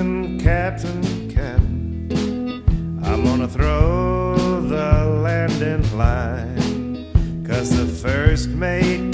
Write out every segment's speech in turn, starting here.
Captain, Captain, Captain, I'm gonna throw the landing line. Cause the first mate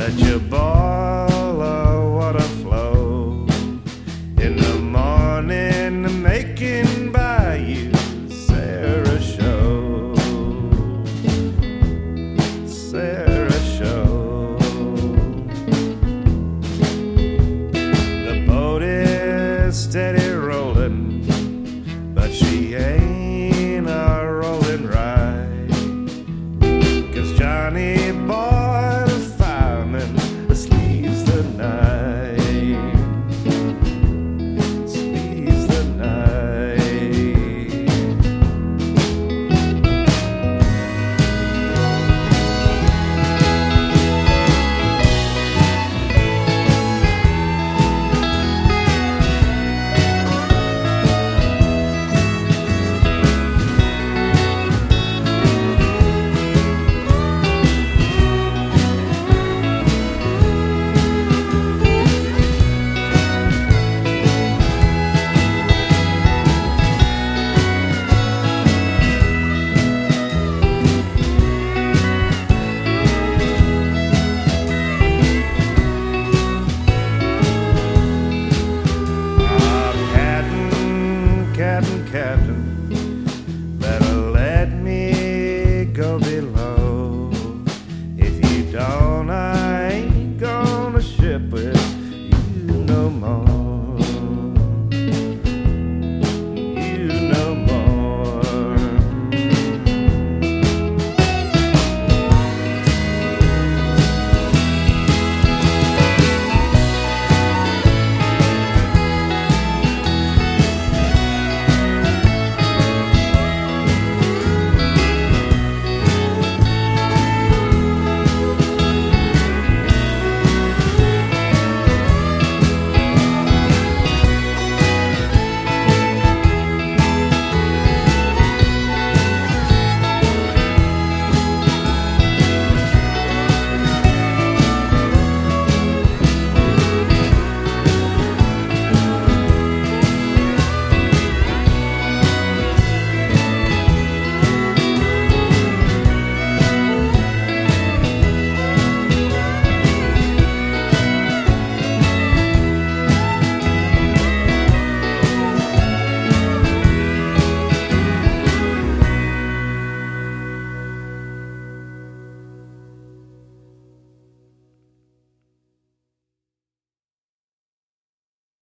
Let your ball of water flow in the morning, the making by you.